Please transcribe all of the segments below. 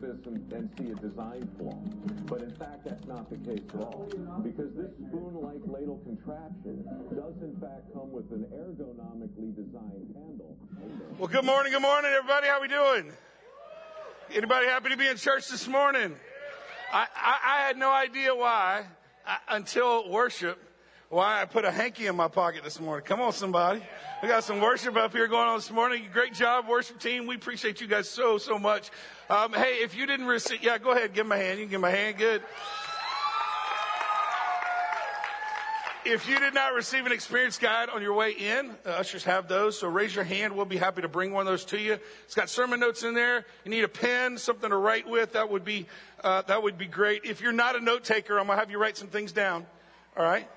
This and, and see a design flaw. But in fact, that's not the case at all. Because this spoon-like ladle contraption does in fact come with an ergonomically designed handle. Well, good morning, good morning, everybody. How we doing? Anybody happy to be in church this morning? I, I, I had no idea why I, until worship why I put a hanky in my pocket this morning. Come on, somebody. We got some worship up here going on this morning. Great job, worship team. We appreciate you guys so, so much. Um, hey, if you didn't receive, yeah, go ahead, give them a hand. You can give them a hand. Good. If you did not receive an experience guide on your way in, ushers have those. So raise your hand. We'll be happy to bring one of those to you. It's got sermon notes in there. You need a pen, something to write with. That would be, uh, that would be great. If you're not a note taker, I'm going to have you write some things down. All right?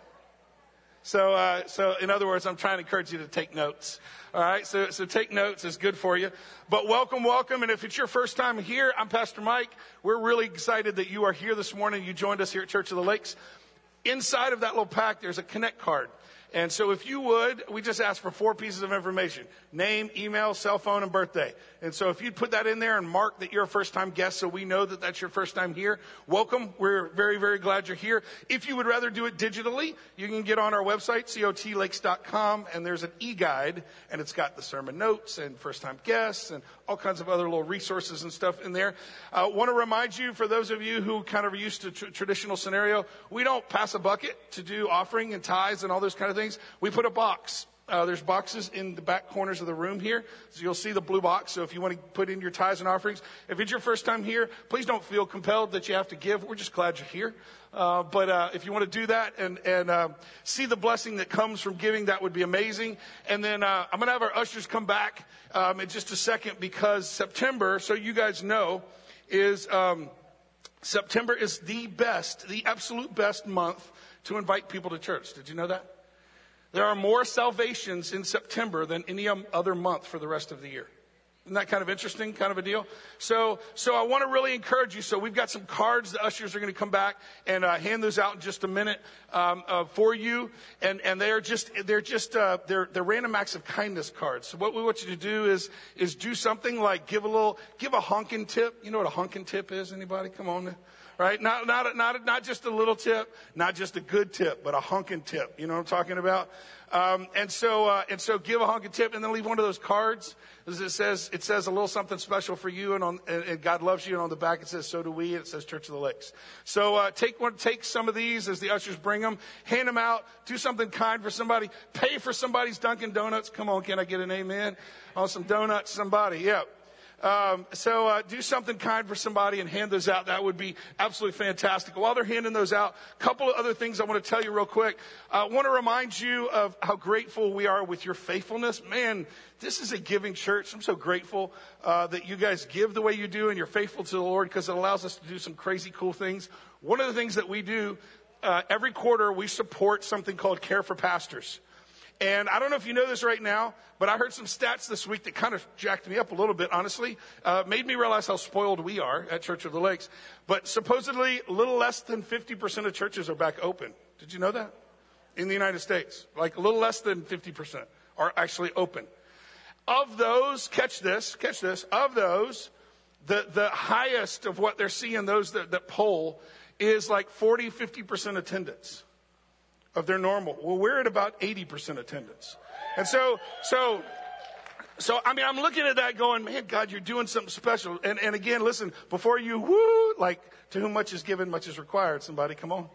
So, uh, so in other words, I'm trying to encourage you to take notes. All right. So, so take notes is good for you. But welcome, welcome. And if it's your first time here, I'm Pastor Mike. We're really excited that you are here this morning. You joined us here at Church of the Lakes. Inside of that little pack, there's a connect card. And so if you would, we just ask for four pieces of information. Name, email, cell phone, and birthday. And so if you'd put that in there and mark that you're a first time guest so we know that that's your first time here, welcome. We're very, very glad you're here. If you would rather do it digitally, you can get on our website, cotlakes.com, and there's an e-guide, and it's got the sermon notes and first time guests and all kinds of other little resources and stuff in there. I uh, want to remind you, for those of you who kind of are used to tr- traditional scenario, we don't pass a bucket to do offering and tithes and all those kind of things, we put a box. Uh, there's boxes in the back corners of the room here. So you'll see the blue box. So if you want to put in your tithes and offerings, if it's your first time here, please don't feel compelled that you have to give. We're just glad you're here. Uh, but uh, if you want to do that and, and uh, see the blessing that comes from giving, that would be amazing. And then uh, I'm going to have our ushers come back um, in just a second because September, so you guys know, is um, September is the best, the absolute best month to invite people to church. Did you know that? There are more salvations in September than any other month for the rest of the year. Isn't that kind of interesting, kind of a deal? So, so I want to really encourage you. So we've got some cards. The ushers are going to come back and uh, hand those out in just a minute um, uh, for you. And and they are just they're just uh, they're they're random acts of kindness cards. So what we want you to do is is do something like give a little give a honking tip. You know what a honking tip is? Anybody? Come on right? Not, not, not, not just a little tip, not just a good tip, but a hunkin' tip. You know what I'm talking about? Um, and so, uh, and so give a hunkin' tip and then leave one of those cards. It says, it says a little something special for you and on, and, and God loves you. And on the back it says, so do we. And it says Church of the Lakes. So, uh, take one, take some of these as the ushers bring them, hand them out, do something kind for somebody, pay for somebody's Dunkin' Donuts. Come on, can I get an amen? On some donuts, somebody. Yeah. Um, so uh, do something kind for somebody and hand those out. That would be absolutely fantastic. While they're handing those out, a couple of other things I want to tell you real quick. I uh, want to remind you of how grateful we are with your faithfulness. Man, this is a giving church. I'm so grateful uh, that you guys give the way you do and you're faithful to the Lord because it allows us to do some crazy cool things. One of the things that we do uh, every quarter, we support something called Care for Pastors. And I don't know if you know this right now, but I heard some stats this week that kind of jacked me up a little bit, honestly. Uh, made me realize how spoiled we are at Church of the Lakes. But supposedly, a little less than 50% of churches are back open. Did you know that? In the United States. Like a little less than 50% are actually open. Of those, catch this, catch this, of those, the, the highest of what they're seeing, those that, that poll, is like 40, 50% attendance of their normal. Well, we're at about 80% attendance. And so, so, so, I mean, I'm looking at that going, man, God, you're doing something special. And, and again, listen, before you woo, like, to whom much is given, much is required. Somebody, come on.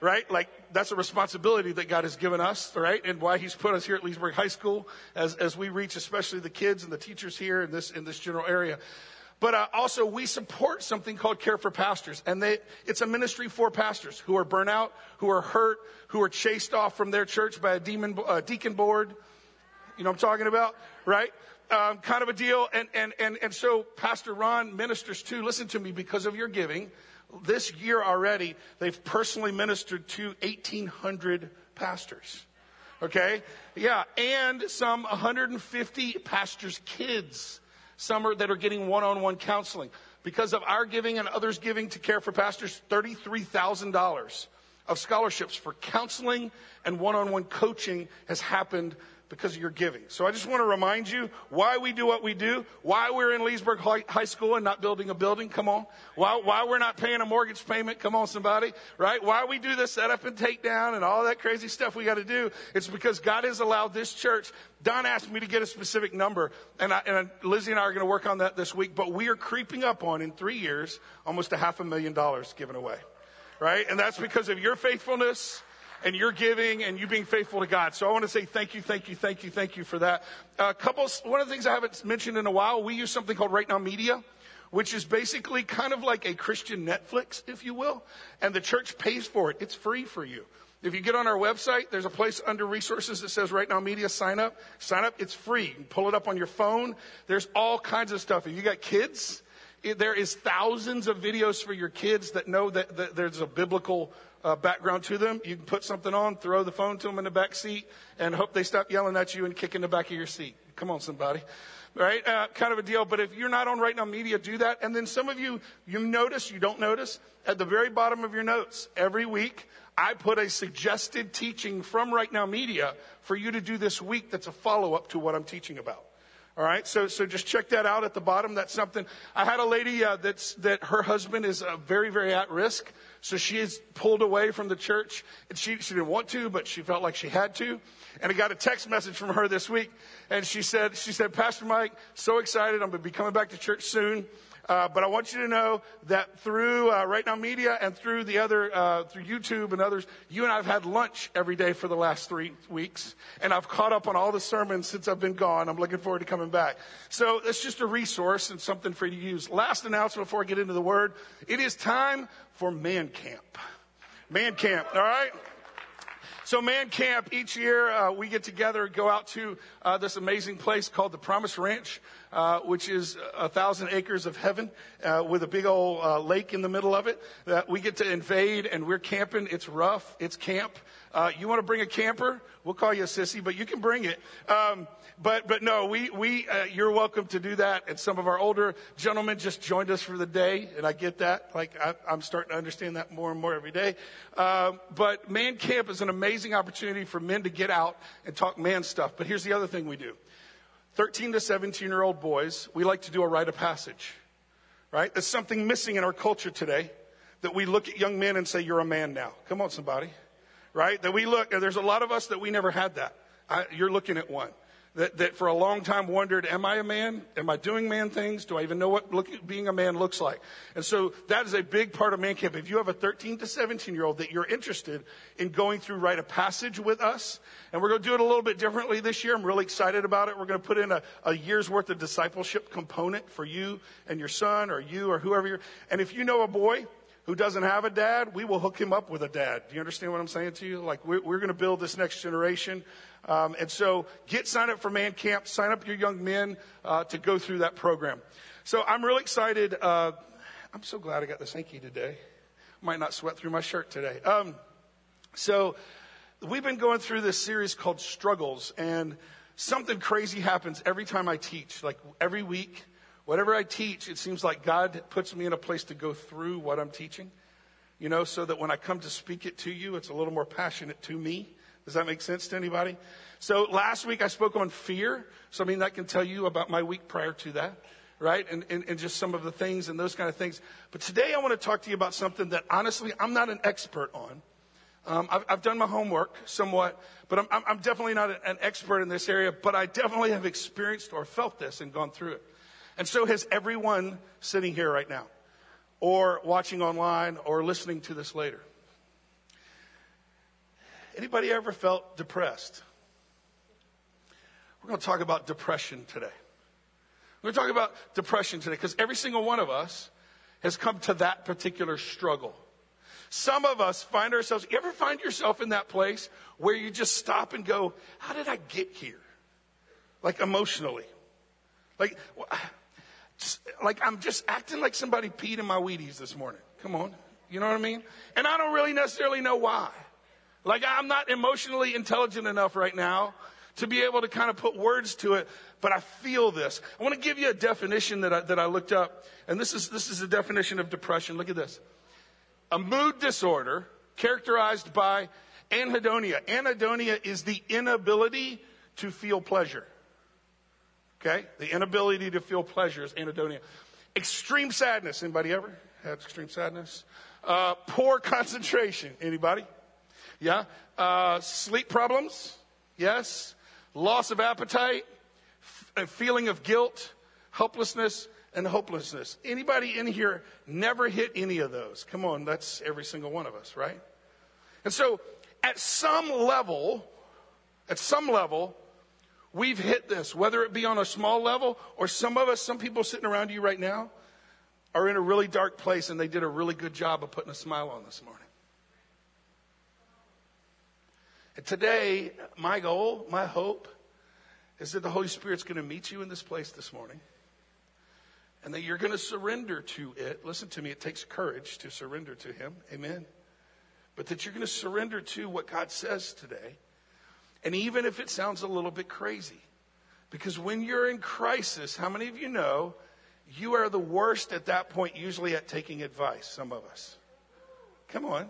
Right? Like, that's a responsibility that God has given us, right? And why He's put us here at Leesburg High School as, as we reach especially the kids and the teachers here in this, in this general area. But uh, also, we support something called Care for Pastors. And they, it's a ministry for pastors who are burnt out, who are hurt, who are chased off from their church by a demon, uh, deacon board. You know what I'm talking about? Right? Um, kind of a deal. And, and, and, and so Pastor Ron ministers too. Listen to me because of your giving. This year already, they've personally ministered to 1,800 pastors. Okay? Yeah. And some 150 pastors' kids some are, that are getting one on one counseling. Because of our giving and others giving to care for pastors, $33,000 of scholarships for counseling and one on one coaching has happened because of your giving. So I just want to remind you why we do what we do, why we're in Leesburg High School and not building a building. Come on. Why, why we're not paying a mortgage payment. Come on, somebody. Right? Why we do the setup and takedown and all that crazy stuff we got to do. It's because God has allowed this church. Don asked me to get a specific number, and, I, and Lizzie and I are going to work on that this week. But we are creeping up on in three years almost a half a million dollars given away right? And that's because of your faithfulness and your giving and you being faithful to God. So I want to say thank you, thank you, thank you, thank you for that. A uh, couple, one of the things I haven't mentioned in a while, we use something called Right Now Media, which is basically kind of like a Christian Netflix, if you will. And the church pays for it. It's free for you. If you get on our website, there's a place under resources that says right now media sign up. Sign up. It's free. You can pull it up on your phone. There's all kinds of stuff. If you got kids, there is thousands of videos for your kids that know that, that there's a biblical uh, background to them. You can put something on, throw the phone to them in the back seat, and hope they stop yelling at you and kicking the back of your seat. Come on, somebody. Right? Uh, kind of a deal. But if you're not on Right Now Media, do that. And then some of you, you notice, you don't notice, at the very bottom of your notes, every week, I put a suggested teaching from Right Now Media for you to do this week that's a follow up to what I'm teaching about. All right, so so just check that out at the bottom. That's something. I had a lady uh, that's that her husband is uh, very very at risk, so she is pulled away from the church. And she she didn't want to, but she felt like she had to. And I got a text message from her this week, and she said she said Pastor Mike, so excited, I'm going to be coming back to church soon. Uh, but I want you to know that through uh, Right Now Media and through the other, uh, through YouTube and others, you and I have had lunch every day for the last three weeks. And I've caught up on all the sermons since I've been gone. I'm looking forward to coming back. So it's just a resource and something for you to use. Last announcement before I get into the word. It is time for Man Camp. Man Camp, all right? So, Man Camp, each year uh, we get together, go out to uh, this amazing place called the Promise Ranch, uh, which is a thousand acres of heaven uh, with a big old uh, lake in the middle of it that we get to invade and we're camping. It's rough, it's camp. Uh, you want to bring a camper? We'll call you a sissy, but you can bring it. Um, but but no, we we uh, you're welcome to do that. And some of our older gentlemen just joined us for the day, and I get that. Like I, am starting to understand that more and more every day. Uh, but Man Camp is an amazing opportunity for men to get out and talk man stuff. But here's the other thing we do: 13 to 17 year old boys, we like to do a rite of passage. Right? There's something missing in our culture today that we look at young men and say, "You're a man now." Come on, somebody right? That we look, there's a lot of us that we never had that. I, you're looking at one. That, that for a long time wondered, am I a man? Am I doing man things? Do I even know what look, being a man looks like? And so that is a big part of man camp. If you have a 13 to 17 year old that you're interested in going through rite of passage with us, and we're going to do it a little bit differently this year. I'm really excited about it. We're going to put in a, a year's worth of discipleship component for you and your son or you or whoever you're. And if you know a boy who doesn't have a dad, we will hook him up with a dad. Do you understand what I'm saying to you? Like, we're, we're going to build this next generation. Um, and so get signed up for Man Camp, sign up your young men uh, to go through that program. So I'm really excited. Uh, I'm so glad I got this hanky today. Might not sweat through my shirt today. Um, so we've been going through this series called Struggles, and something crazy happens every time I teach. Like every week, Whatever I teach, it seems like God puts me in a place to go through what I'm teaching, you know, so that when I come to speak it to you, it's a little more passionate to me. Does that make sense to anybody? So last week I spoke on fear. So I mean, that can tell you about my week prior to that, right? And, and, and just some of the things and those kind of things. But today I want to talk to you about something that honestly I'm not an expert on. Um, I've, I've, done my homework somewhat, but I'm, I'm definitely not an expert in this area, but I definitely have experienced or felt this and gone through it. And so has everyone sitting here right now, or watching online, or listening to this later. Anybody ever felt depressed? We're going to talk about depression today. We're going to talk about depression today because every single one of us has come to that particular struggle. Some of us find ourselves, you ever find yourself in that place where you just stop and go, How did I get here? Like emotionally. Like, like I'm just acting like somebody peed in my Wheaties this morning. Come on. You know what I mean? And I don't really necessarily know why. Like I'm not emotionally intelligent enough right now to be able to kind of put words to it, but I feel this. I want to give you a definition that I, that I looked up, and this is, this is a definition of depression. Look at this. A mood disorder characterized by anhedonia. Anhedonia is the inability to feel pleasure. Okay? The inability to feel pleasure is anhedonia. Extreme sadness. Anybody ever had extreme sadness? Uh, poor concentration. Anybody? Yeah. Uh, sleep problems. Yes. Loss of appetite. F- a feeling of guilt, helplessness, and hopelessness. Anybody in here never hit any of those? Come on, that's every single one of us, right? And so, at some level, at some level, we've hit this, whether it be on a small level or some of us, some people sitting around you right now, are in a really dark place and they did a really good job of putting a smile on this morning. And today, my goal, my hope, is that the Holy Spirit's going to meet you in this place this morning and that you're going to surrender to it. Listen to me, it takes courage to surrender to Him. Amen. But that you're going to surrender to what God says today. And even if it sounds a little bit crazy, because when you're in crisis, how many of you know you are the worst at that point, usually at taking advice? Some of us. Come on.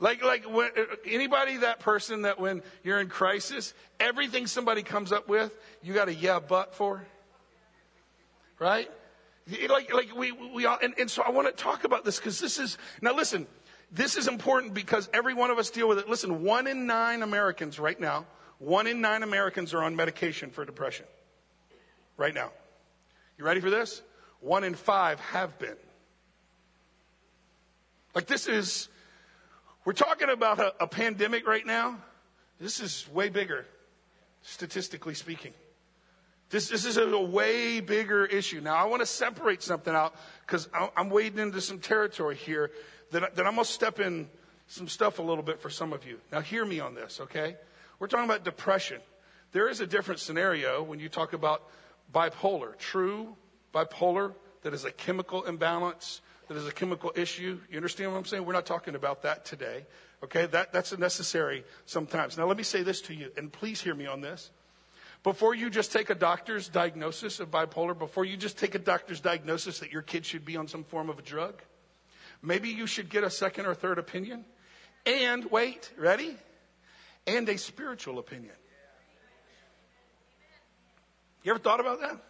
Like, like when, uh, anybody that person that when you're in crisis, everything somebody comes up with, you got a yeah, but for? right? Like, like we, we all, and, and so I want to talk about this because this is, now listen, this is important because every one of us deal with it. Listen, one in nine Americans right now, one in nine Americans are on medication for depression. Right now. You ready for this? One in five have been. Like this is, we're talking about a, a pandemic right now. This is way bigger, statistically speaking. This, this is a way bigger issue. Now, I want to separate something out because I'm wading into some territory here that, that I'm going to step in some stuff a little bit for some of you. Now, hear me on this, okay? We're talking about depression. There is a different scenario when you talk about bipolar. True bipolar, that is a chemical imbalance, that is a chemical issue. You understand what I'm saying? We're not talking about that today, okay? That, that's necessary sometimes. Now, let me say this to you, and please hear me on this. Before you just take a doctor's diagnosis of bipolar, before you just take a doctor's diagnosis that your kid should be on some form of a drug, maybe you should get a second or third opinion. And, wait, ready? And a spiritual opinion. You ever thought about that?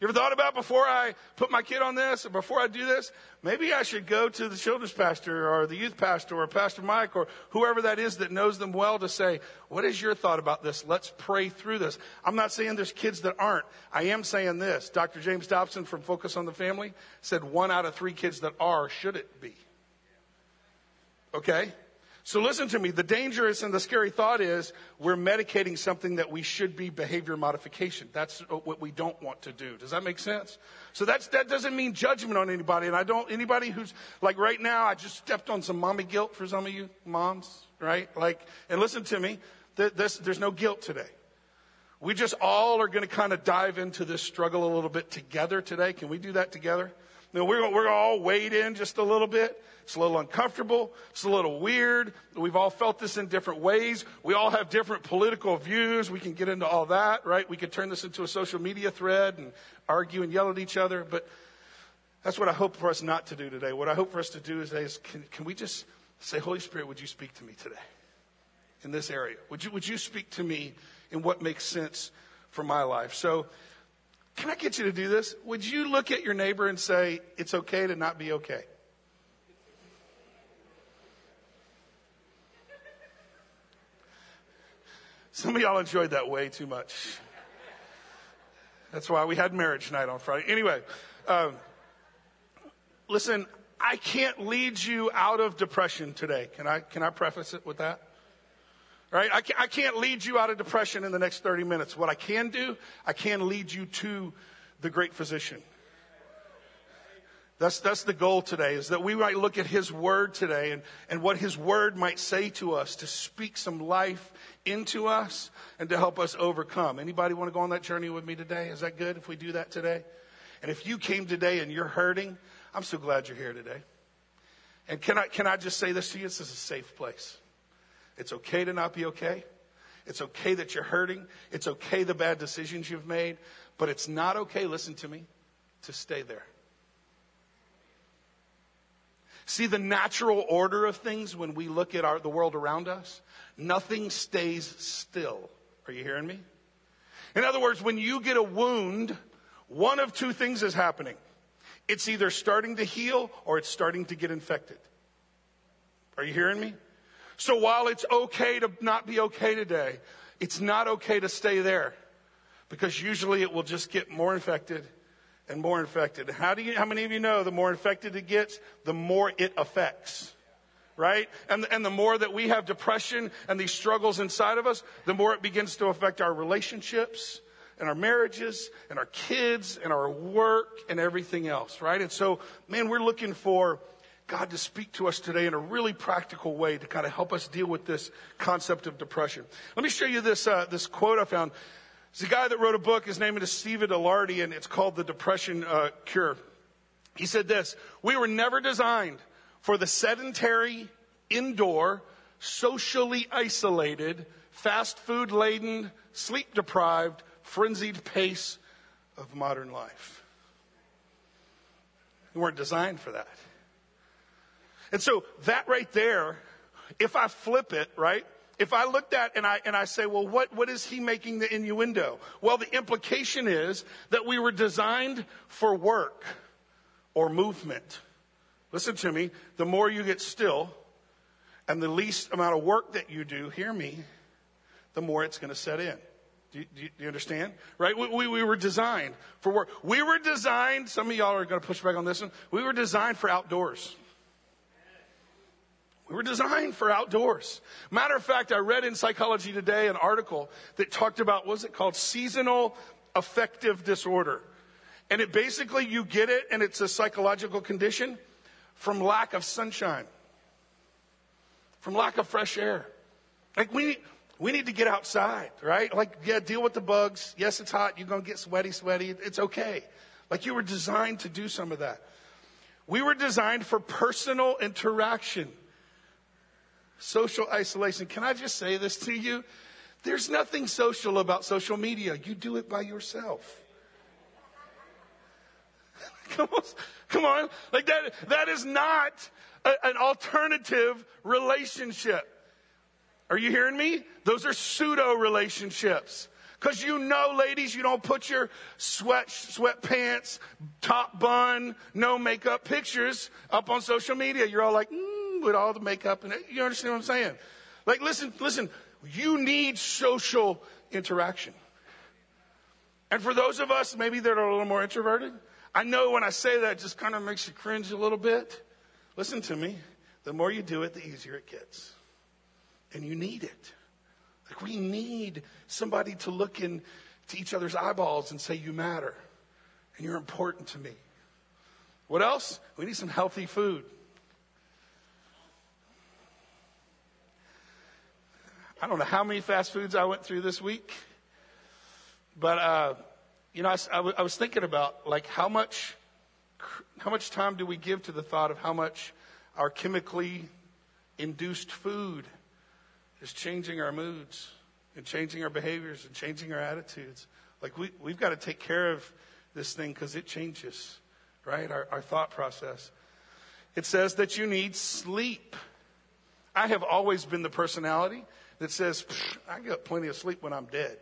You ever thought about before I put my kid on this or before I do this? Maybe I should go to the children's pastor or the youth pastor or Pastor Mike or whoever that is that knows them well to say, what is your thought about this? Let's pray through this. I'm not saying there's kids that aren't. I am saying this. Dr. James Dobson from Focus on the Family said one out of three kids that are, should it be? Okay? So listen to me. The dangerous and the scary thought is we're medicating something that we should be behavior modification. That's what we don't want to do. Does that make sense? So that's, that doesn't mean judgment on anybody. And I don't, anybody who's like right now, I just stepped on some mommy guilt for some of you moms, right? Like, and listen to me. This, there's no guilt today. We just all are going to kind of dive into this struggle a little bit together today. Can we do that together? You know, we're, we're all weighed in just a little bit. It's a little uncomfortable. It's a little weird. We've all felt this in different ways. We all have different political views. We can get into all that, right? We could turn this into a social media thread and argue and yell at each other. But that's what I hope for us not to do today. What I hope for us to do today is can, can we just say, Holy Spirit, would you speak to me today in this area? Would you, would you speak to me in what makes sense for my life? So, can I get you to do this? Would you look at your neighbor and say, it's okay to not be okay? Some of y'all enjoyed that way too much. That's why we had marriage night on Friday. Anyway, um, listen, I can't lead you out of depression today. Can I, can I preface it with that? Right? I can't, I can't lead you out of depression in the next 30 minutes. What I can do, I can lead you to the great physician. That's, that's the goal today, is that we might look at His Word today and, and what His Word might say to us to speak some life into us and to help us overcome. Anybody want to go on that journey with me today? Is that good if we do that today? And if you came today and you're hurting, I'm so glad you're here today. And can I, can I just say this to you? This is a safe place. It's okay to not be okay. It's okay that you're hurting. It's okay the bad decisions you've made. But it's not okay, listen to me, to stay there. See the natural order of things when we look at our, the world around us? Nothing stays still. Are you hearing me? In other words, when you get a wound, one of two things is happening. It's either starting to heal or it's starting to get infected. Are you hearing me? So while it's okay to not be okay today, it's not okay to stay there because usually it will just get more infected and more infected. How do you, how many of you know the more infected it gets, the more it affects? Right? And, and the more that we have depression and these struggles inside of us, the more it begins to affect our relationships and our marriages and our kids and our work and everything else, right? And so, man, we're looking for God to speak to us today in a really practical way to kind of help us deal with this concept of depression. Let me show you this, uh, this quote I found. It's a guy that wrote a book. His name is Stephen Ilardi, and it's called The Depression uh, Cure. He said this We were never designed for the sedentary, indoor, socially isolated, fast food laden, sleep deprived, frenzied pace of modern life. We weren't designed for that. And so that right there, if I flip it, right? If I looked at and I and I say, well, what, what is he making the innuendo? Well, the implication is that we were designed for work or movement. Listen to me. The more you get still and the least amount of work that you do, hear me, the more it's going to set in. Do you, do you, understand? Right? We, we, we, were designed for work. We were designed, some of y'all are going to push back on this one. We were designed for outdoors. We were designed for outdoors. Matter of fact, I read in Psychology Today an article that talked about, what's it called? Seasonal affective disorder. And it basically, you get it, and it's a psychological condition from lack of sunshine, from lack of fresh air. Like we, we need to get outside, right? Like, yeah, deal with the bugs. Yes, it's hot. You're going to get sweaty, sweaty. It's okay. Like you were designed to do some of that. We were designed for personal interaction social isolation. Can I just say this to you? There's nothing social about social media. You do it by yourself. come on, come on. Like that, that is not a, an alternative relationship. Are you hearing me? Those are pseudo relationships. Cause you know, ladies, you don't put your sweat, sweatpants, top bun, no makeup pictures up on social media. You're all like, mm with all the makeup and you understand what I'm saying? Like, listen, listen, you need social interaction. And for those of us maybe that are a little more introverted, I know when I say that, it just kind of makes you cringe a little bit. Listen to me. The more you do it, the easier it gets. And you need it. Like we need somebody to look into each other's eyeballs and say, you matter. And you're important to me. What else? We need some healthy food. I don't know how many fast foods I went through this week, but uh, you know, I, I, w- I was thinking about like how much, how much time do we give to the thought of how much our chemically induced food is changing our moods and changing our behaviors and changing our attitudes. Like we, we've got to take care of this thing because it changes, right? Our, our thought process. It says that you need sleep. I have always been the personality that says, I get plenty of sleep when I'm dead.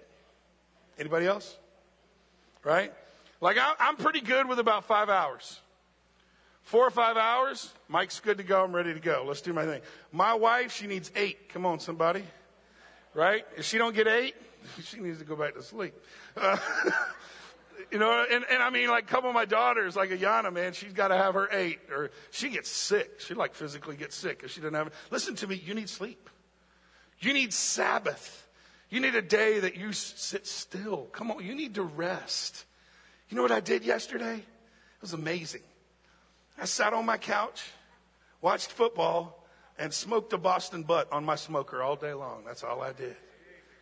Anybody else? Right? Like I, I'm pretty good with about five hours. Four or five hours, Mike's good to go. I'm ready to go. Let's do my thing. My wife, she needs eight. Come on, somebody. Right? If she don't get eight, she needs to go back to sleep. Uh, you know, and, and I mean, like, a couple of my daughters, like Ayana, man, she's got to have her eight, or she gets sick. She like physically gets sick if she doesn't have it. Listen to me, you need sleep. You need Sabbath. You need a day that you sit still. Come on, you need to rest. You know what I did yesterday? It was amazing. I sat on my couch, watched football, and smoked a Boston butt on my smoker all day long. That's all I did.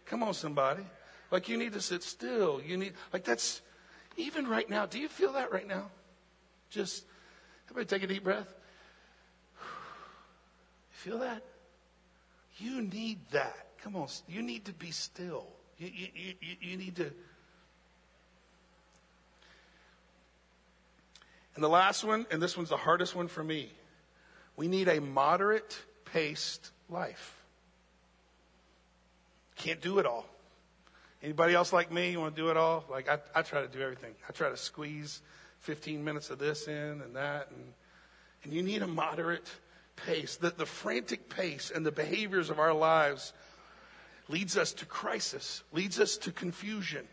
Come on, somebody. Like you need to sit still. You need, like that's, even right now, do you feel that right now? Just, everybody take a deep breath. You feel that? You need that. Come on, you need to be still. You, you, you, you need to. And the last one, and this one's the hardest one for me. We need a moderate paced life. Can't do it all. Anybody else like me? You want to do it all? Like I, I try to do everything. I try to squeeze 15 minutes of this in and that, and and you need a moderate pace. The, the frantic pace and the behaviors of our lives leads us to crisis, leads us to confusion,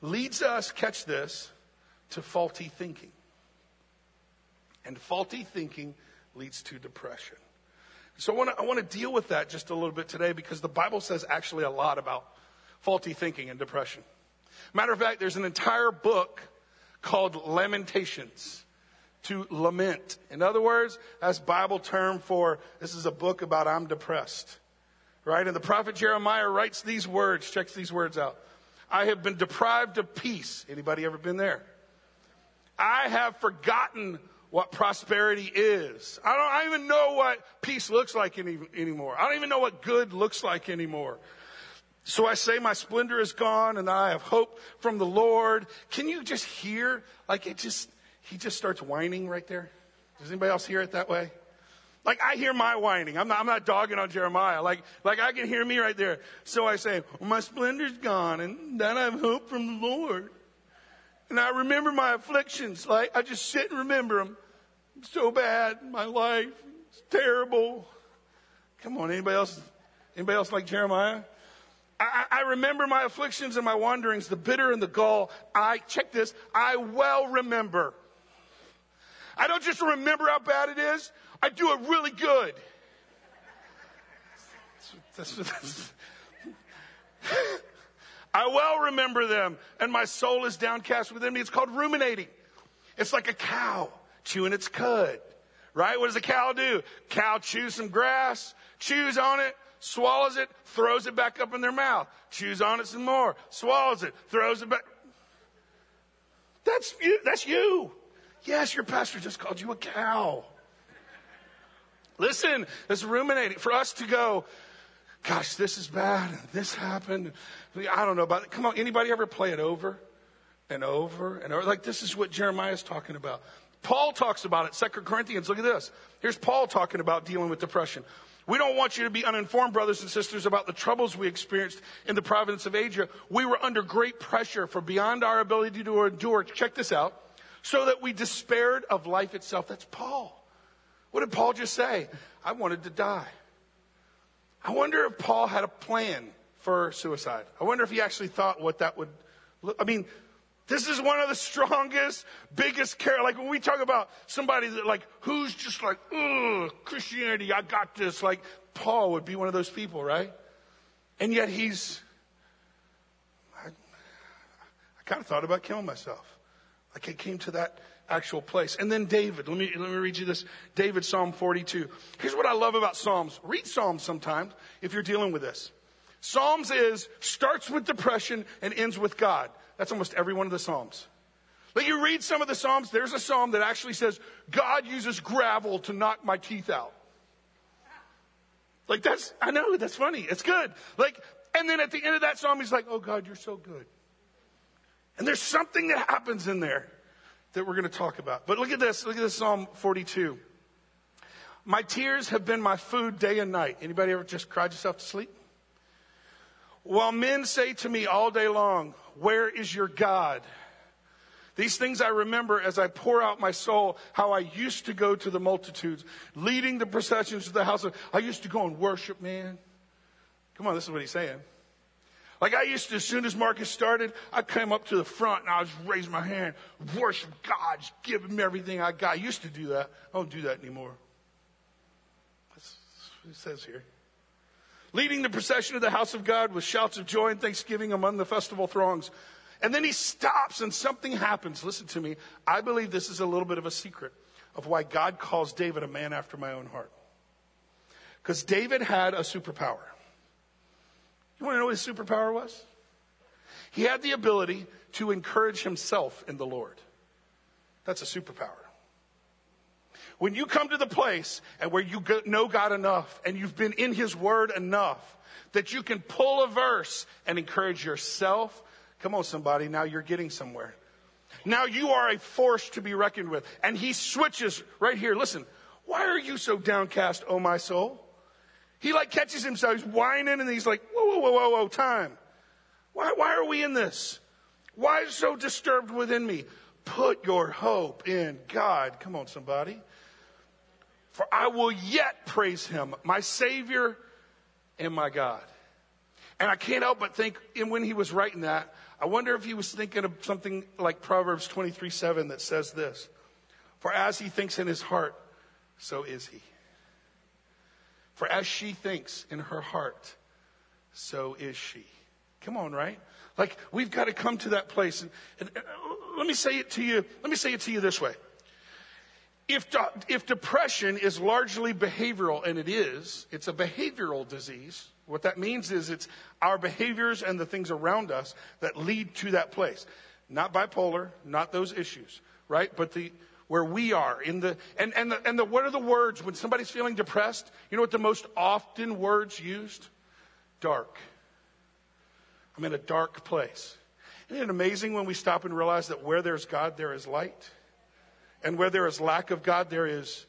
leads us, catch this, to faulty thinking. And faulty thinking leads to depression. So I want to I want to deal with that just a little bit today because the Bible says actually a lot about faulty thinking and depression. Matter of fact, there's an entire book called Lamentations to lament. In other words, that's Bible term for this is a book about I'm depressed. Right? And the prophet Jeremiah writes these words, checks these words out. I have been deprived of peace. Anybody ever been there? I have forgotten what prosperity is. I don't, I even know what peace looks like any, anymore. I don't even know what good looks like anymore. So I say my splendor is gone and I have hope from the Lord. Can you just hear? Like it just, he just starts whining right there. Does anybody else hear it that way? Like I hear my whining. I'm not, I'm not dogging on Jeremiah. Like, like I can hear me right there. So I say, well, my splendor's gone and then I have hope from the Lord. And I remember my afflictions. Like I just sit and remember them. So bad. My life. It's terrible. Come on. Anybody else? Anybody else like Jeremiah? I, I, remember my afflictions and my wanderings, the bitter and the gall. I, check this, I well remember. I don't just remember how bad it is, I do it really good. That's, that's, that's, I well remember them, and my soul is downcast within me. It's called ruminating. It's like a cow chewing its cud, right? What does a cow do? Cow chews some grass, chews on it, swallows it, throws it back up in their mouth, chews on it some more, swallows it, throws it back. That's you. That's you. Yes, your pastor just called you a cow. Listen, it's ruminating. For us to go, gosh, this is bad, this happened. I don't know about it. Come on, anybody ever play it over and over and over? Like this is what Jeremiah is talking about. Paul talks about it, Second Corinthians. Look at this. Here's Paul talking about dealing with depression. We don't want you to be uninformed, brothers and sisters, about the troubles we experienced in the province of Asia. We were under great pressure for beyond our ability to endure. Check this out. So that we despaired of life itself. That's Paul. What did Paul just say? I wanted to die. I wonder if Paul had a plan for suicide. I wonder if he actually thought what that would look. I mean, this is one of the strongest, biggest care. Like when we talk about somebody that like, who's just like, ugh, Christianity, I got this. Like Paul would be one of those people, right? And yet he's, I, I kind of thought about killing myself. Like I came to that actual place. And then David, let me, let me read you this. David, Psalm 42. Here's what I love about Psalms. Read Psalms sometimes if you're dealing with this. Psalms is, starts with depression and ends with God. That's almost every one of the Psalms. But you read some of the Psalms, there's a Psalm that actually says, God uses gravel to knock my teeth out. Like that's, I know, that's funny. It's good. Like, and then at the end of that Psalm, he's like, oh God, you're so good. And there's something that happens in there that we're going to talk about. But look at this. Look at this Psalm 42. My tears have been my food day and night. Anybody ever just cried yourself to sleep? While men say to me all day long, Where is your God? These things I remember as I pour out my soul, how I used to go to the multitudes, leading the processions to the house of, I used to go and worship, man. Come on, this is what he's saying. Like I used to, as soon as Marcus started, I came up to the front and I was raising my hand, worship God, just give him everything I got. I used to do that. I don't do that anymore. That's what it says here leading the procession of the house of God with shouts of joy and thanksgiving among the festival throngs. And then he stops and something happens. Listen to me. I believe this is a little bit of a secret of why God calls David a man after my own heart. Because David had a superpower. You want to know what his superpower was? He had the ability to encourage himself in the Lord. That's a superpower. When you come to the place and where you know God enough and you've been in His Word enough that you can pull a verse and encourage yourself, come on, somebody, now you're getting somewhere. Now you are a force to be reckoned with. And He switches right here. Listen, Why are you so downcast, O my soul? He like catches himself, he's whining and he's like, whoa, whoa, whoa, whoa, whoa, time. Why, why are we in this? Why is so disturbed within me? Put your hope in God. Come on, somebody. For I will yet praise him, my Savior and my God. And I can't help but think, and when he was writing that, I wonder if he was thinking of something like Proverbs 23 7 that says this For as he thinks in his heart, so is he. For as she thinks in her heart, so is she. Come on, right? Like we've got to come to that place. And, and, and let me say it to you. Let me say it to you this way. If, if depression is largely behavioral, and it is, it's a behavioral disease. What that means is it's our behaviors and the things around us that lead to that place. Not bipolar, not those issues, right? But the, where we are in the, and, and the, and the, what are the words when somebody's feeling depressed? You know what the most often words used? Dark. I'm in a dark place. Isn't it amazing when we stop and realize that where there's God, there is light? And where there is lack of God, there is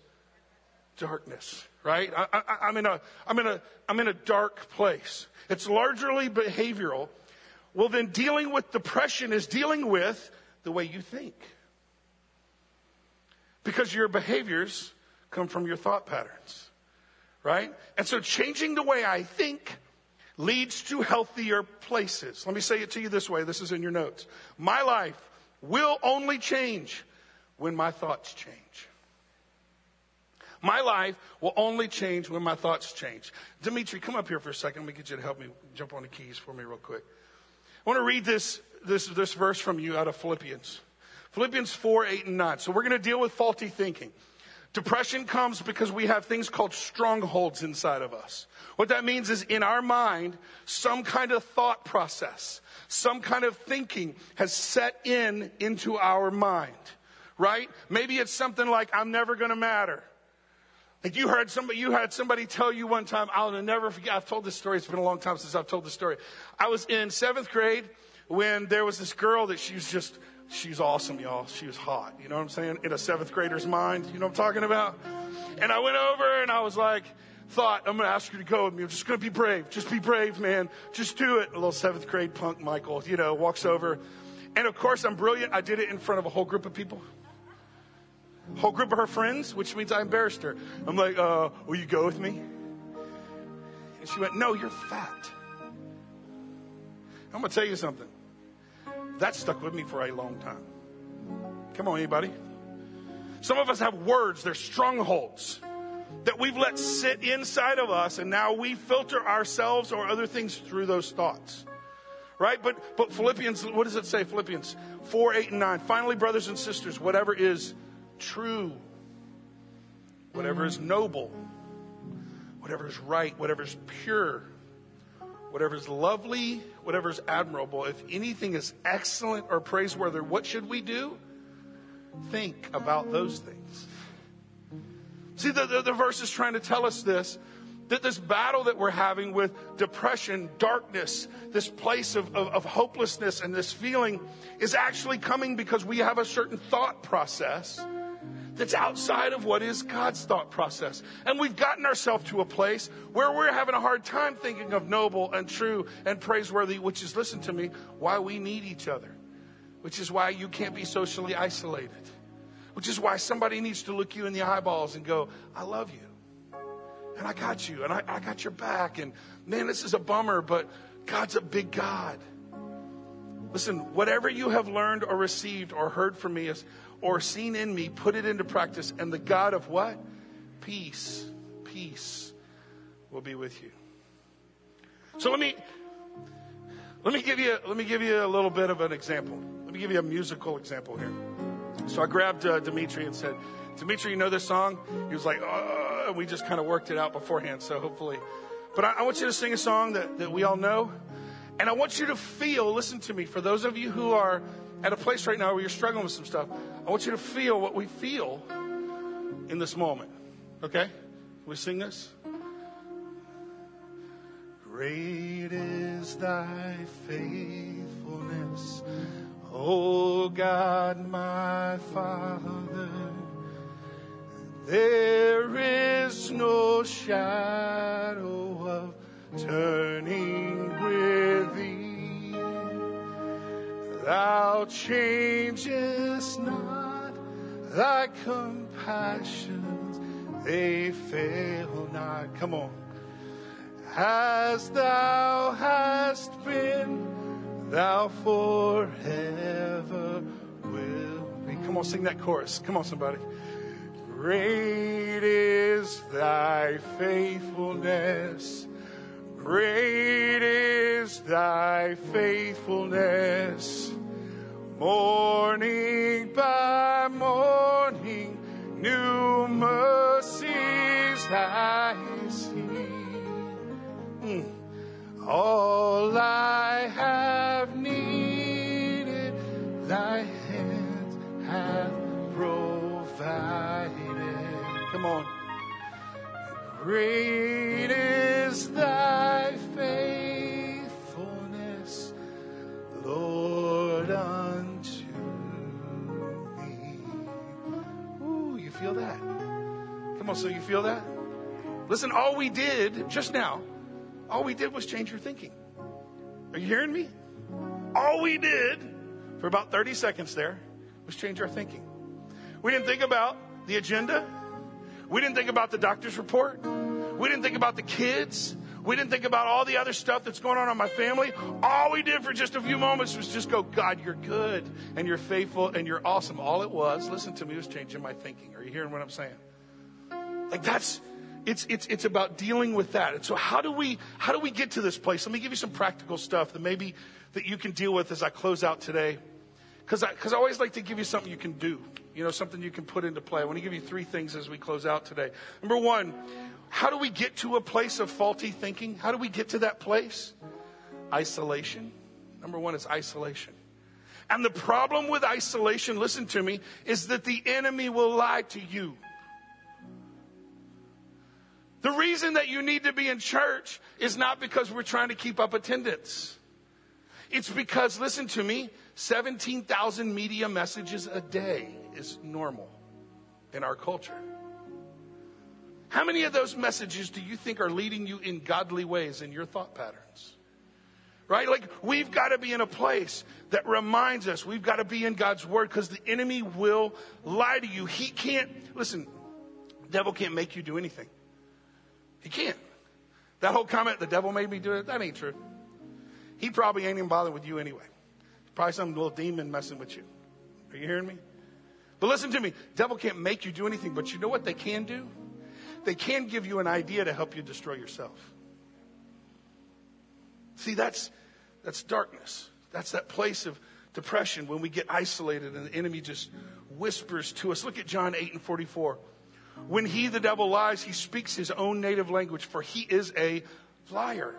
darkness, right? I, am in a, I'm in a, I'm in a dark place. It's largely behavioral. Well, then dealing with depression is dealing with the way you think. Because your behaviors come from your thought patterns, right? And so changing the way I think leads to healthier places. Let me say it to you this way. This is in your notes. My life will only change when my thoughts change. My life will only change when my thoughts change. Dimitri, come up here for a second. Let me get you to help me jump on the keys for me real quick. I want to read this, this, this verse from you out of Philippians. Philippians 4, 8, and 9. So we're going to deal with faulty thinking. Depression comes because we have things called strongholds inside of us. What that means is in our mind, some kind of thought process, some kind of thinking has set in into our mind, right? Maybe it's something like, I'm never going to matter. Like you heard somebody, you had somebody tell you one time, I'll never forget, I've told this story, it's been a long time since I've told this story. I was in seventh grade when there was this girl that she was just, she's awesome, y'all. She was hot. You know what I'm saying? In a seventh grader's mind. You know what I'm talking about? And I went over and I was like, thought, I'm going to ask you to go with me. I'm just going to be brave. Just be brave, man. Just do it. A little seventh grade punk Michael, you know, walks over. And of course, I'm brilliant. I did it in front of a whole group of people. Whole group of her friends, which means I embarrassed her. I'm like, uh, will you go with me? And she went, no, you're fat. I'm going to tell you something. That stuck with me for a long time. Come on, anybody? Some of us have words, they're strongholds that we've let sit inside of us, and now we filter ourselves or other things through those thoughts. Right? But but Philippians, what does it say? Philippians 4, 8, and 9. Finally, brothers and sisters, whatever is true, whatever is noble, whatever is right, whatever is pure, whatever is lovely, whatever is admirable, if anything is excellent or praiseworthy, what should we do? Think about those things. See, the, the, the verse is trying to tell us this that this battle that we're having with depression, darkness, this place of, of, of, hopelessness, and this feeling is actually coming because we have a certain thought process that's outside of what is God's thought process. And we've gotten ourselves to a place where we're having a hard time thinking of noble and true and praiseworthy, which is, listen to me, why we need each other, which is why you can't be socially isolated, which is why somebody needs to look you in the eyeballs and go, I love you. And I got you, and I, I got your back. And man, this is a bummer, but God's a big God. Listen, whatever you have learned or received or heard from me is or seen in me, put it into practice, and the God of what? Peace, peace will be with you. So let me let me give you let me give you a little bit of an example. Let me give you a musical example here. So I grabbed uh, Dimitri and said, "Dimitri, you know this song?" He was like, "Oh," and we just kind of worked it out beforehand. So hopefully, but I, I want you to sing a song that that we all know, and I want you to feel. Listen to me. For those of you who are at a place right now where you're struggling with some stuff, I want you to feel what we feel in this moment. Okay? we sing this? Great is thy faithfulness, O God my Father. There is no shadow of turning with thee. Thou changest not thy compassions, they fail not. Come on. As thou hast been, thou forever will be. Come on, sing that chorus. Come on, somebody. Great is thy faithfulness. Great is thy faithfulness. Morning by morning, new mercies I see. Mm. All I have needed, thy hands have provided. Come on. Great is thy faithfulness, Lord, unto me. Ooh, you feel that? Come on, so you feel that? Listen, all we did just now, all we did was change your thinking. Are you hearing me? All we did for about 30 seconds there was change our thinking. We didn't think about the agenda. We didn't think about the doctor's report. We didn't think about the kids. We didn't think about all the other stuff that's going on in my family. All we did for just a few moments was just go, God, you're good and you're faithful and you're awesome. All it was, listen to me, was changing my thinking. Are you hearing what I'm saying? Like that's, it's, it's, it's about dealing with that. And so how do we, how do we get to this place? Let me give you some practical stuff that maybe that you can deal with as I close out today. Cause I, cause I always like to give you something you can do you know, something you can put into play. I want to give you three things as we close out today. Number one, how do we get to a place of faulty thinking? How do we get to that place? Isolation. Number one is isolation. And the problem with isolation, listen to me, is that the enemy will lie to you. The reason that you need to be in church is not because we're trying to keep up attendance. It's because, listen to me, 17,000 media messages a day is normal in our culture. How many of those messages do you think are leading you in godly ways in your thought patterns? Right? Like, we've got to be in a place that reminds us we've got to be in God's Word because the enemy will lie to you. He can't, listen, devil can't make you do anything. He can't. That whole comment, the devil made me do it, that ain't true. He probably ain't even bothering with you anyway. Probably some little demon messing with you. Are you hearing me? But listen to me, devil can't make you do anything, but you know what they can do? They can give you an idea to help you destroy yourself. See, that's that's darkness. That's that place of depression when we get isolated and the enemy just whispers to us. Look at John 8 and 44. When he, the devil, lies, he speaks his own native language, for he is a liar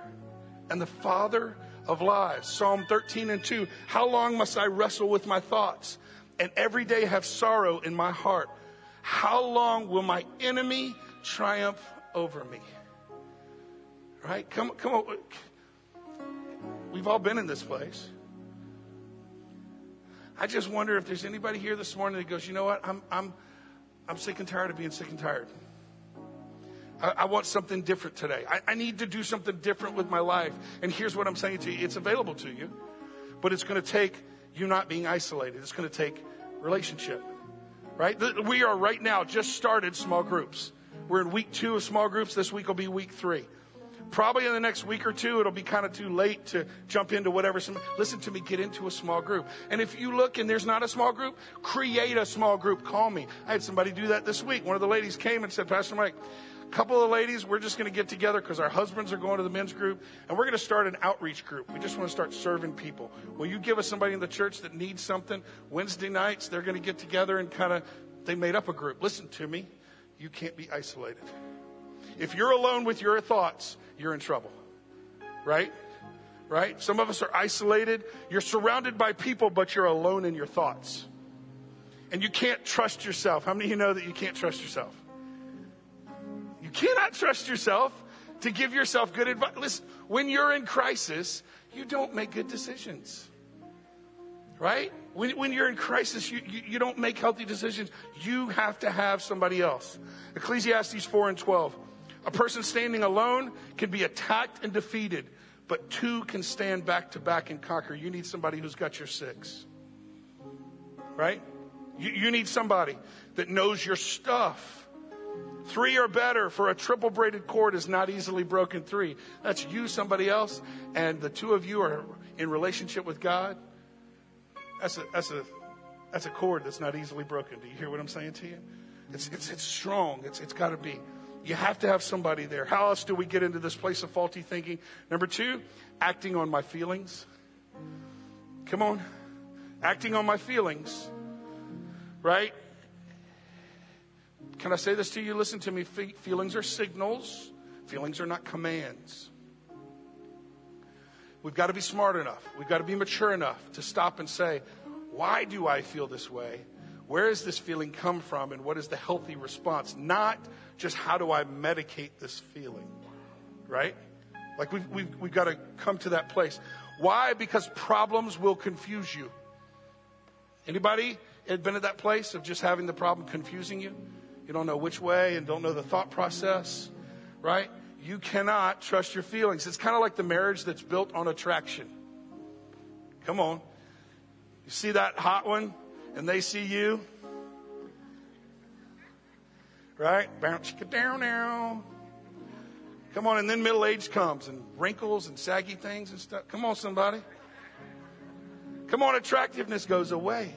and the father of lies. Psalm 13 and 2. How long must I wrestle with my thoughts? And every day have sorrow in my heart. How long will my enemy triumph over me? Right? Come, come on. We've all been in this place. I just wonder if there's anybody here this morning that goes, you know what? I'm, I'm, I'm sick and tired of being sick and tired. I, want something different today. I, I need to do something different with my life. And here's what I'm saying to you it's available to you, but it's going to take you not being isolated. It's going to take relationship, right? We are right now just started small groups. We're in week two of small groups. This week will be week three. Probably in the next week or two, it'll be kind of too late to jump into whatever. Some, listen to me, get into a small group. And if you look and there's not a small group, create a small group. Call me. I had somebody do that this week. One of the ladies came and said, Pastor Mike, couple of ladies, we're just going to get together because our husbands are going to the men's group, and we're going to start an outreach group. We just want to start serving people. Will you give us somebody in the church that needs something? Wednesday nights, they're going to get together and kind of, they made up a group. Listen to me. You can't be isolated. If you're alone with your thoughts, you're in trouble. Right? Right? Some of us are isolated. You're surrounded by people, but you're alone in your thoughts. And you can't trust yourself. How many of you know that you can't trust yourself? Cannot trust yourself to give yourself good advice. Listen, when you're in crisis, you don't make good decisions. Right? When, when you're in crisis, you, you, you don't make healthy decisions. You have to have somebody else. Ecclesiastes 4 and 12. A person standing alone can be attacked and defeated, but two can stand back to back and conquer. You need somebody who's got your six. Right? You, you need somebody that knows your stuff. Three or better for a triple braided cord is not easily broken. Three. That's you, somebody else, and the two of you are in relationship with God. That's a, that's a, that's a cord that's not easily broken. Do you hear what I'm saying to you? It's, it's, it's strong. It's, it's got to be. You have to have somebody there. How else do we get into this place of faulty thinking? Number two, acting on my feelings. Come on. Acting on my feelings. Right? Can I say this to you? Listen to me. Fe- feelings are signals, feelings are not commands. We've got to be smart enough. We've got to be mature enough to stop and say, why do I feel this way? Where does this feeling come from? And what is the healthy response? Not just how do I medicate this feeling, right? Like we've, we've, we've got to come to that place. Why? Because problems will confuse you. Anybody had been at that place of just having the problem confusing you? You don't know which way and don't know the thought process, right? You cannot trust your feelings. It's kind of like the marriage that's built on attraction. Come on. You see that hot one and they see you? Right? Bounce down now. Come on, and then middle age comes and wrinkles and saggy things and stuff. Come on, somebody. Come on, attractiveness goes away.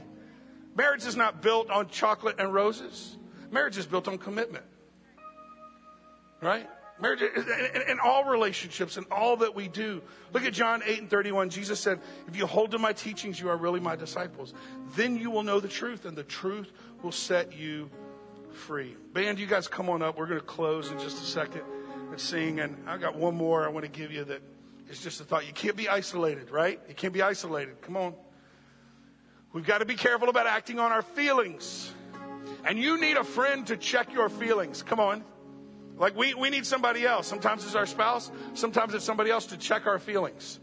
Marriage is not built on chocolate and roses. Marriage is built on commitment. Right? Marriage, in all relationships and all that we do. Look at John 8 and 31. Jesus said, If you hold to my teachings, you are really my disciples. Then you will know the truth, and the truth will set you free. Band, you guys come on up. We're going to close in just a second and sing. And I got one more I want to give you that is just a thought. You can't be isolated, right? You can't be isolated. Come on. We've got to be careful about acting on our feelings. And you need a friend to check your feelings. Come on. Like we, we need somebody else. Sometimes it's our spouse, sometimes it's somebody else to check our feelings.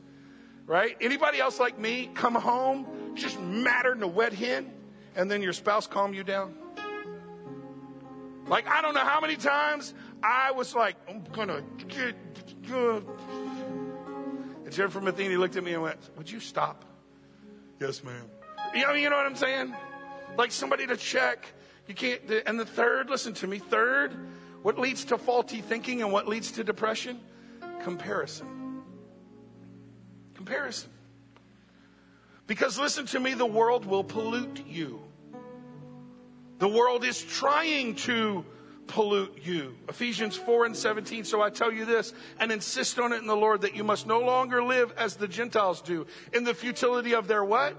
Right? Anybody else like me come home just madder than a wet hen and then your spouse calm you down? Like I don't know how many times I was like, I'm gonna get good. And Jennifer Matheny looked at me and went, Would you stop? Yes, ma'am. You know, you know what I'm saying? Like somebody to check. You can't, and the third, listen to me, third, what leads to faulty thinking and what leads to depression? Comparison. Comparison. Because listen to me, the world will pollute you. The world is trying to pollute you. Ephesians 4 and 17. So I tell you this and insist on it in the Lord that you must no longer live as the Gentiles do in the futility of their what?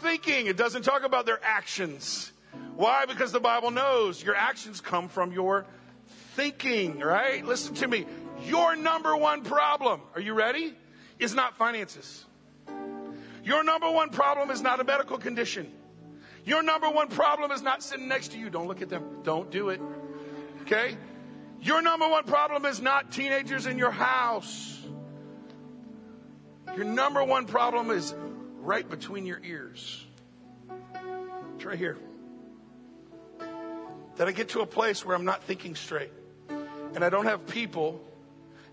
Thinking. It doesn't talk about their actions. Why? Because the Bible knows your actions come from your thinking, right? Listen to me. Your number one problem, are you ready? Is not finances. Your number one problem is not a medical condition. Your number one problem is not sitting next to you. Don't look at them. Don't do it. Okay? Your number one problem is not teenagers in your house. Your number one problem is right between your ears. It's right here that I get to a place where I'm not thinking straight and I don't have people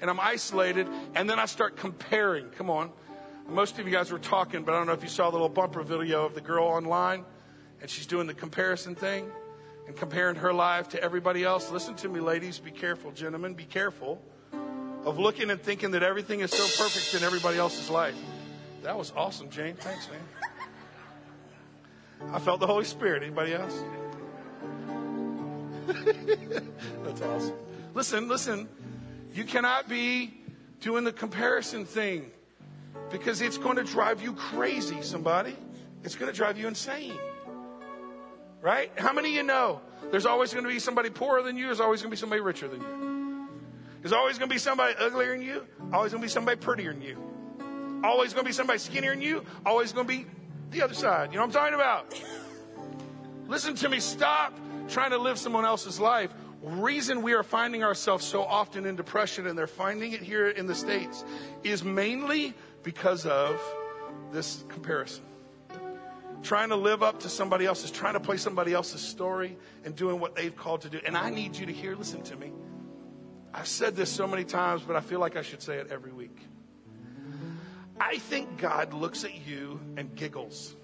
and I'm isolated and then I start comparing. Come on. Most of you guys were talking, but I don't know if you saw the little bumper video of the girl online and she's doing the comparison thing and comparing her life to everybody else. Listen to me, ladies. Be careful, gentlemen. Be careful of looking and thinking that everything is so perfect in everybody else's life. That was awesome, Jane. Thanks, man. I felt the Holy Spirit. Anybody else? That's awesome. Listen, listen. You cannot be doing the comparison thing because it's going to drive you crazy, somebody. It's going to drive you insane. Right? How many of you know there's always going to be somebody poorer than you, there's always going to be somebody richer than you? There's always going to be somebody uglier than you, always going to be somebody prettier than you. Always going to be somebody skinnier than you, always going to be the other side. You know what I'm talking about? Listen to me. Stop trying to live someone else's life. Reason we are finding ourselves so often in depression, and they're finding it here in the States, is mainly because of this comparison. Trying to live up to somebody else's, trying to play somebody else's story, and doing what they've called to do. And I need you to hear, listen to me. I've said this so many times, but I feel like I should say it every week. I think God looks at you and giggles.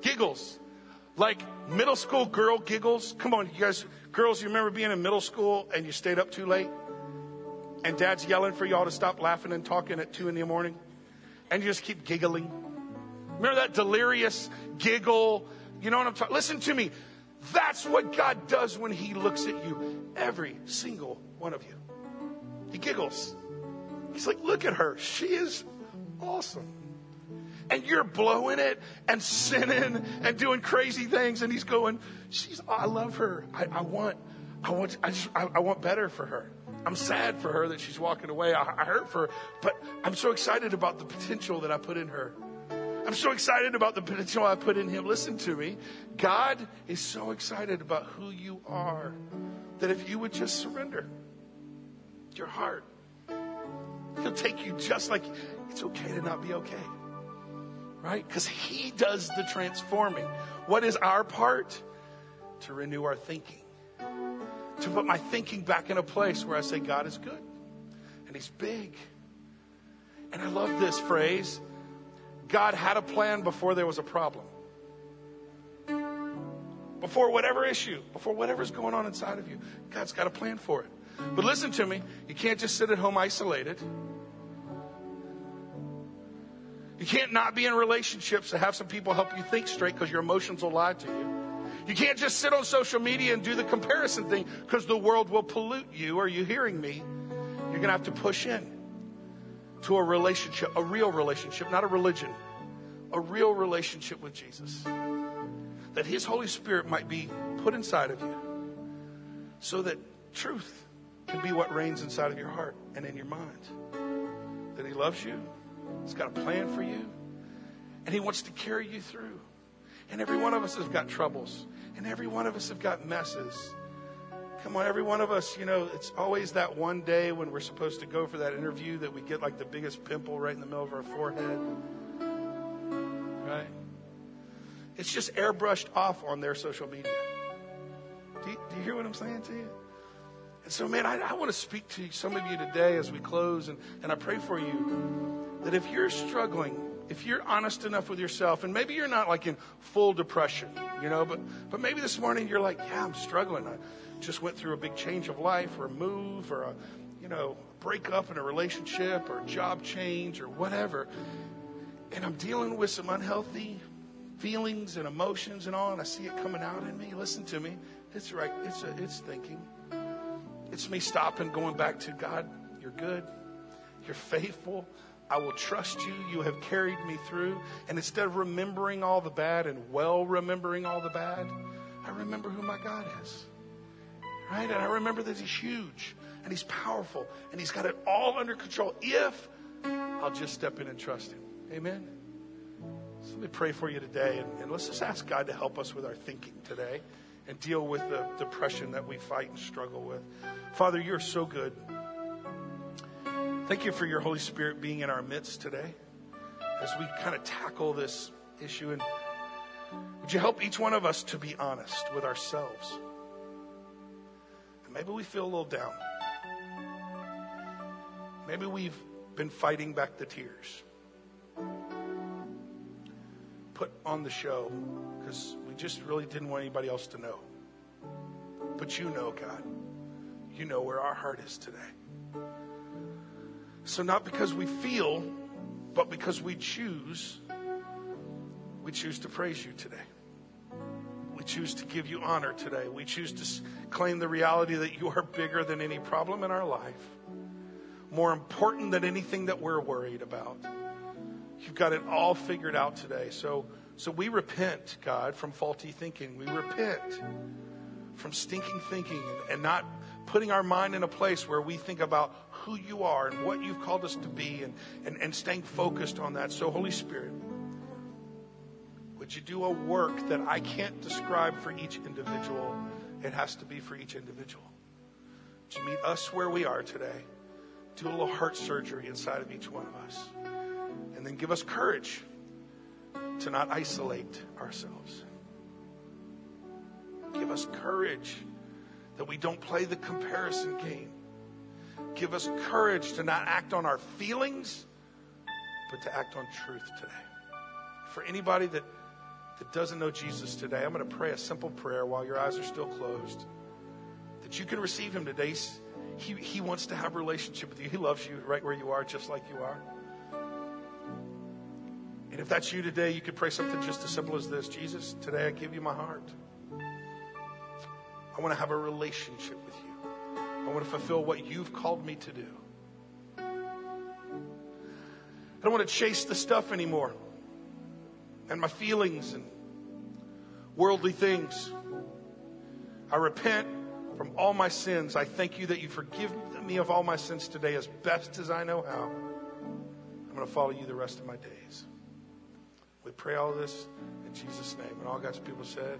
Giggles. Like middle school girl giggles. Come on, you guys, girls, you remember being in middle school and you stayed up too late? And dad's yelling for y'all to stop laughing and talking at two in the morning? And you just keep giggling? Remember that delirious giggle? You know what I'm talking? Listen to me. That's what God does when He looks at you. Every single one of you. He giggles. He's like, look at her. She is awesome. And you're blowing it and sinning and doing crazy things. And he's going, she's, I love her. I, I want, I want, I just, I, I, want better for her. I'm sad for her that she's walking away. I, I hurt for her, but I'm so excited about the potential that I put in her. I'm so excited about the potential I put in him. Listen to me. God is so excited about who you are that if you would just surrender your heart, He'll take you just like it's okay to not be okay. Right? Because He does the transforming. What is our part? To renew our thinking. To put my thinking back in a place where I say, God is good and He's big. And I love this phrase God had a plan before there was a problem. Before whatever issue, before whatever's going on inside of you, God's got a plan for it. But listen to me, you can't just sit at home isolated. You can't not be in relationships to have some people help you think straight because your emotions will lie to you. You can't just sit on social media and do the comparison thing because the world will pollute you. Are you hearing me? You're going to have to push in to a relationship, a real relationship, not a religion, a real relationship with Jesus. That His Holy Spirit might be put inside of you so that truth can be what reigns inside of your heart and in your mind. That He loves you, He's got a plan for you, and He wants to carry you through. And every one of us has got troubles, and every one of us have got messes. Come on, every one of us, you know, it's always that one day when we're supposed to go for that interview that we get like the biggest pimple right in the middle of our forehead. Right? It's just airbrushed off on their social media. Do you, do you hear what I'm saying to you? And so, man, I, I want to speak to some of you today as we close, and, and I pray for you that if you're struggling, if you're honest enough with yourself, and maybe you're not like in full depression, you know, but, but maybe this morning you're like, yeah, I'm struggling. I just went through a big change of life or a move or a, you know, breakup in a relationship or a job change or whatever. And I'm dealing with some unhealthy feelings and emotions and all, and I see it coming out in me. Listen to me. It's right. It's, a, it's thinking. It's me stopping, going back to God, you're good. You're faithful. I will trust you. You have carried me through. And instead of remembering all the bad and well remembering all the bad, I remember who my God is. Right? And I remember that He's huge and He's powerful and He's got it all under control if I'll just step in and trust Him. Amen. So let me pray for you today and, and let's just ask God to help us with our thinking today and deal with the depression that we fight and struggle with. Father, you're so good. Thank you for your Holy Spirit being in our midst today as we kind of tackle this issue. And would you help each one of us to be honest with ourselves? And maybe we feel a little down. Maybe we've been fighting back the tears. Put on the show because we just really didn't want anybody else to know. But you know, God. You know where our heart is today. So, not because we feel, but because we choose, we choose to praise you today. We choose to give you honor today. We choose to claim the reality that you are bigger than any problem in our life, more important than anything that we're worried about. You've got it all figured out today. So, so we repent, God, from faulty thinking. We repent from stinking thinking and not putting our mind in a place where we think about who you are and what you've called us to be and, and, and staying focused on that. So, Holy Spirit, would you do a work that I can't describe for each individual? It has to be for each individual. Would you meet us where we are today? Do a little heart surgery inside of each one of us. And then give us courage to not isolate ourselves. Give us courage that we don't play the comparison game. Give us courage to not act on our feelings, but to act on truth today. For anybody that, that doesn't know Jesus today, I'm going to pray a simple prayer while your eyes are still closed. That you can receive him today. He, he wants to have a relationship with you. He loves you right where you are, just like you are. And if that's you today, you could pray something just as simple as this Jesus, today I give you my heart. I want to have a relationship with you. I want to fulfill what you've called me to do. I don't want to chase the stuff anymore and my feelings and worldly things. I repent from all my sins. I thank you that you forgive me of all my sins today as best as I know how. I'm going to follow you the rest of my days. We pray all this in Jesus' name. And all God's people said,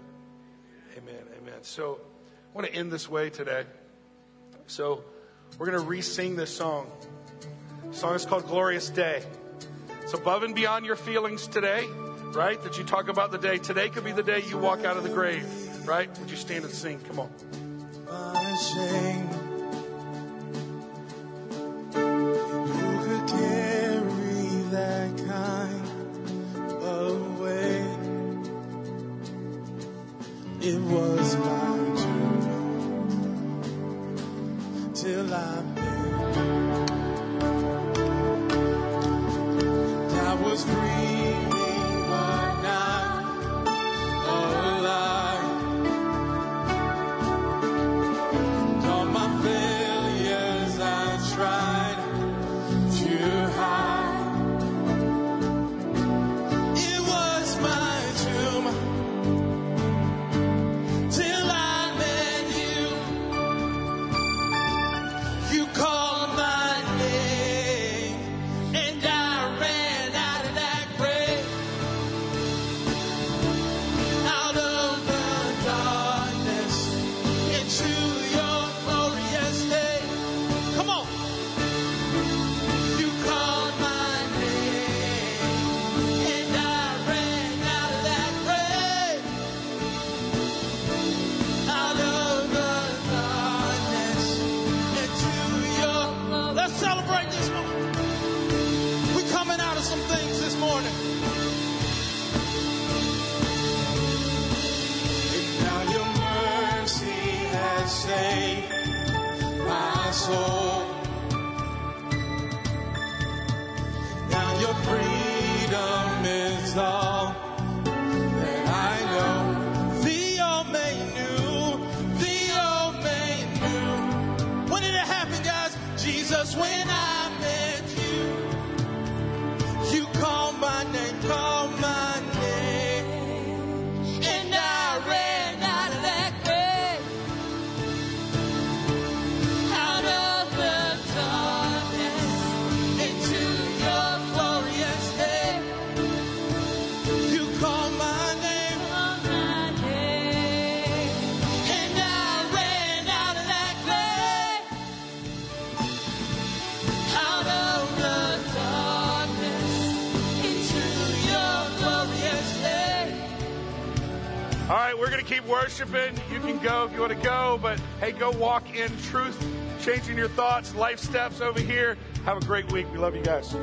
Amen. Amen. So I want to end this way today. So we're going to re sing this song. The song is called Glorious Day. It's above and beyond your feelings today, right? That you talk about the day. Today could be the day you walk out of the grave, right? Would you stand and sing? Come on. Soul. Keep worshiping. You can go if you want to go, but hey, go walk in truth, changing your thoughts, life steps over here. Have a great week. We love you guys.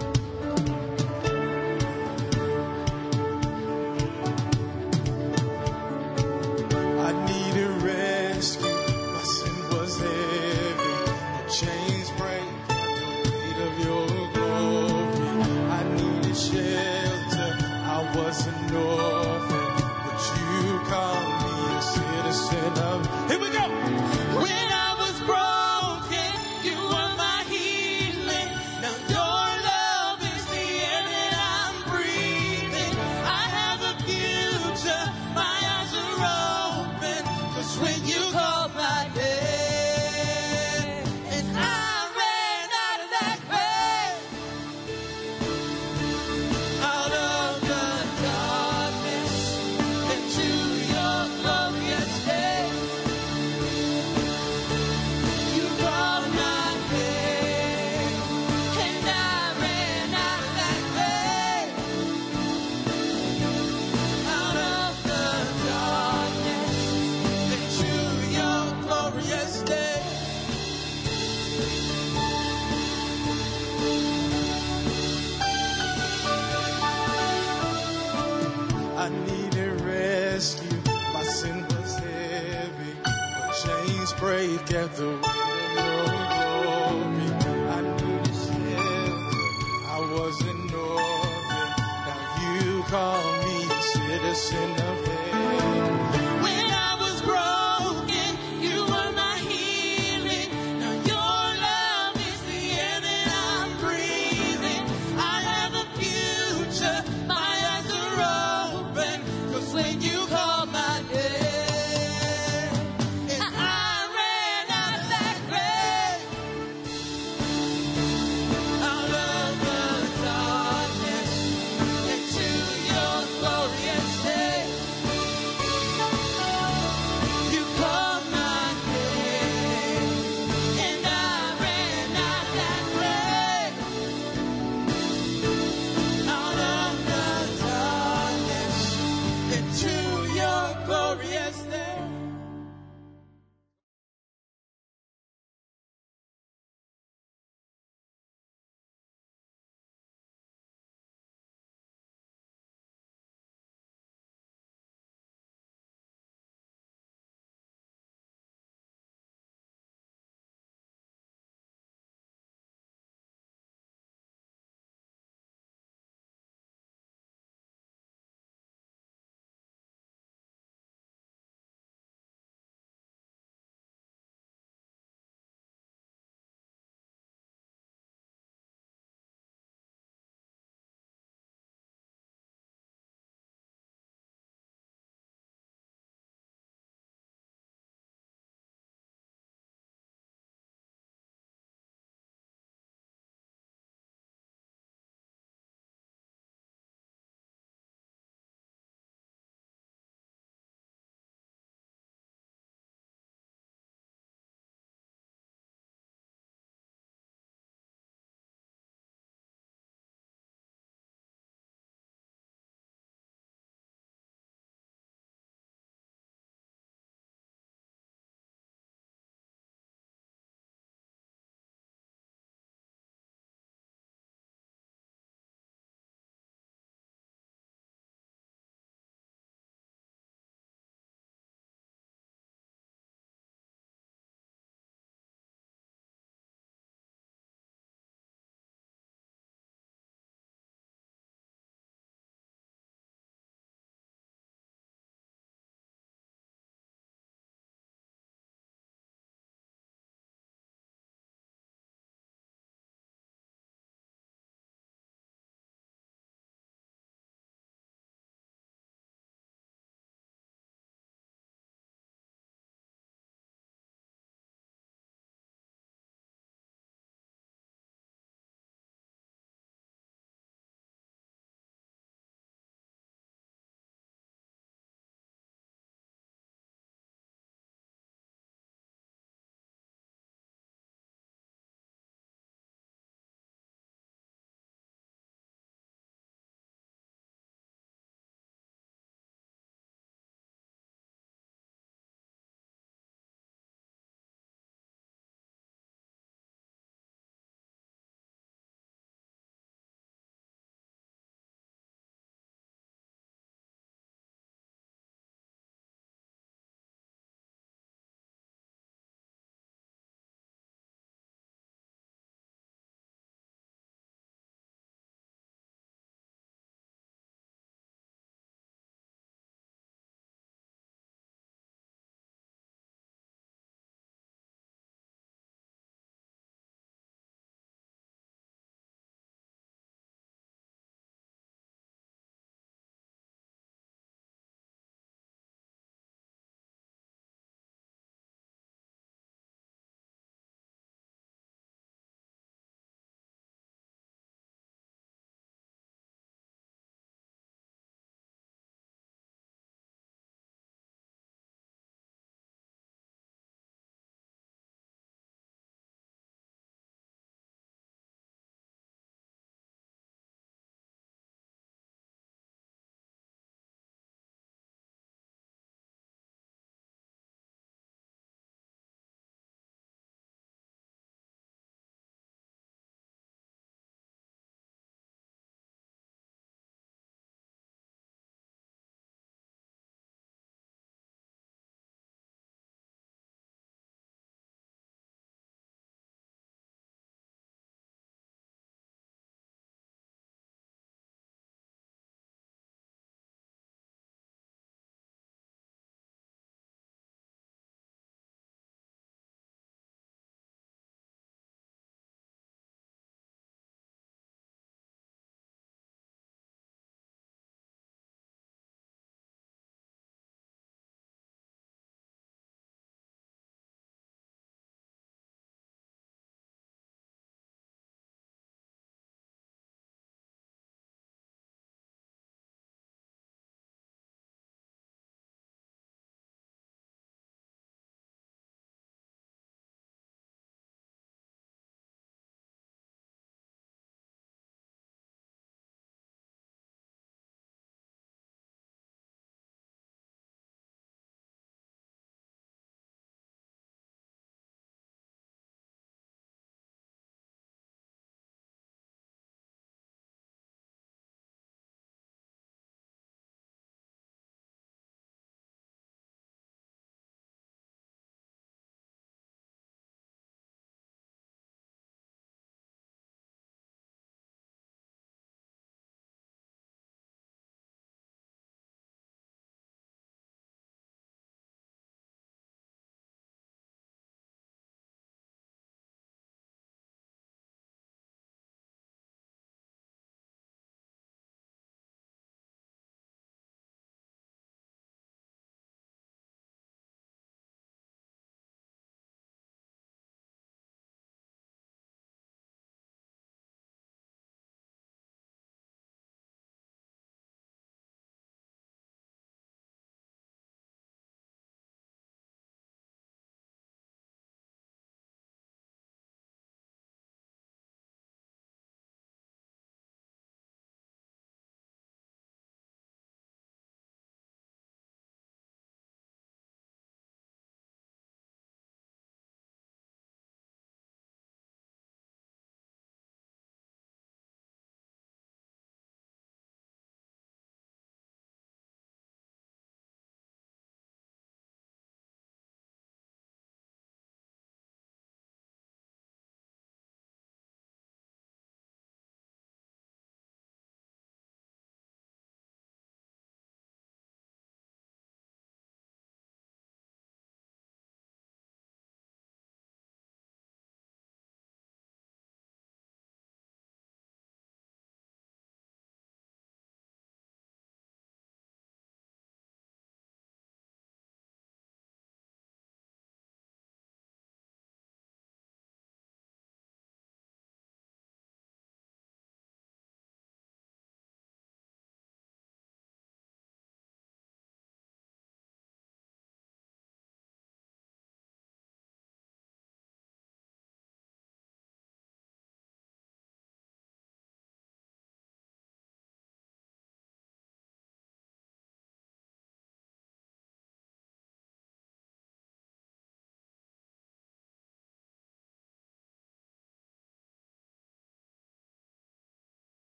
Look